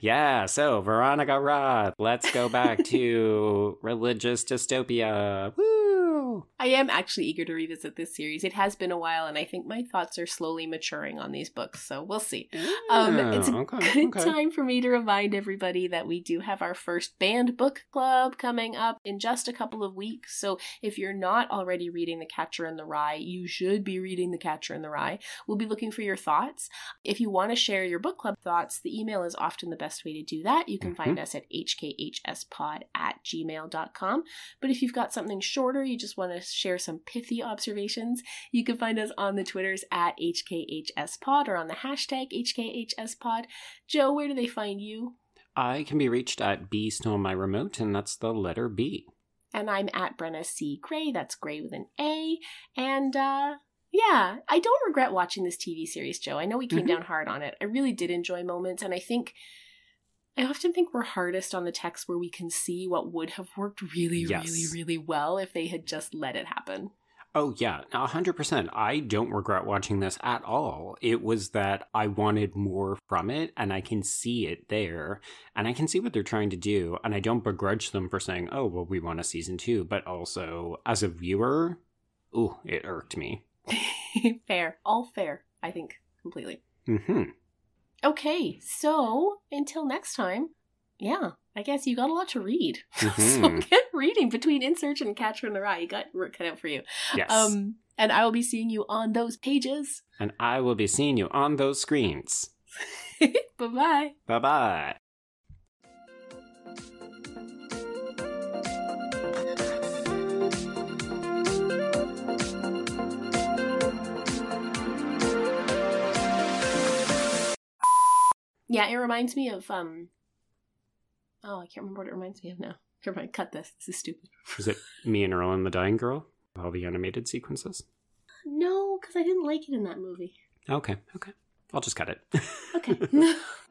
Yeah, so Veronica Roth, let's go back to religious dystopia. Woo! I am actually eager to revisit this series. It has been a while, and I think my thoughts are slowly maturing on these books, so we'll see. Um, it's a okay, good okay. time for me to remind everybody that we do have our first banned book club coming up in just a couple of weeks. So if you're not already reading The Catcher in the Rye, you should be reading The Catcher in the Rye. We'll be looking for your thoughts. If you want to share your book club thoughts, the email is often the best way to do that. You can find us at hkhspod at gmail.com. But if you've got something shorter, you just want to share some pithy observations, you can find us on the Twitters at HKHSPod or on the hashtag HKHSPod. Joe, where do they find you? I can be reached at B Stole My Remote, and that's the letter B. And I'm at Brenna C. Gray. That's Gray with an A. And uh yeah, I don't regret watching this TV series, Joe. I know we came Mhm. down hard on it. I really did enjoy moments, and I think I often think we're hardest on the text where we can see what would have worked really, Yes. really, really well if they had just let it happen. Oh, yeah, a 100%. I don't regret watching this at all. It was that I wanted more from it, and I can see it there, and I can see what they're trying to do, and I don't begrudge them for saying, oh, well, we want a season two, but also, as a viewer, ooh, it irked me. fair. All fair, I think, completely. hmm Okay, so until next time, yeah, I guess you got a lot to read. so Mhm. get reading between Insurgent and Catcher in the Rye. You got work cut out for you. Yes. Um, and I will be seeing you on those pages. and I will be seeing you on those screens. bye bye. Bye bye. Yeah, it reminds me of um. Oh, I can't remember what it reminds me of now. Never mind. Cut this. This is stupid. Is it me and Earl and the Dying Girl? All the animated sequences? No, because I didn't like it in that movie. Okay, okay. I'll just cut it. Okay.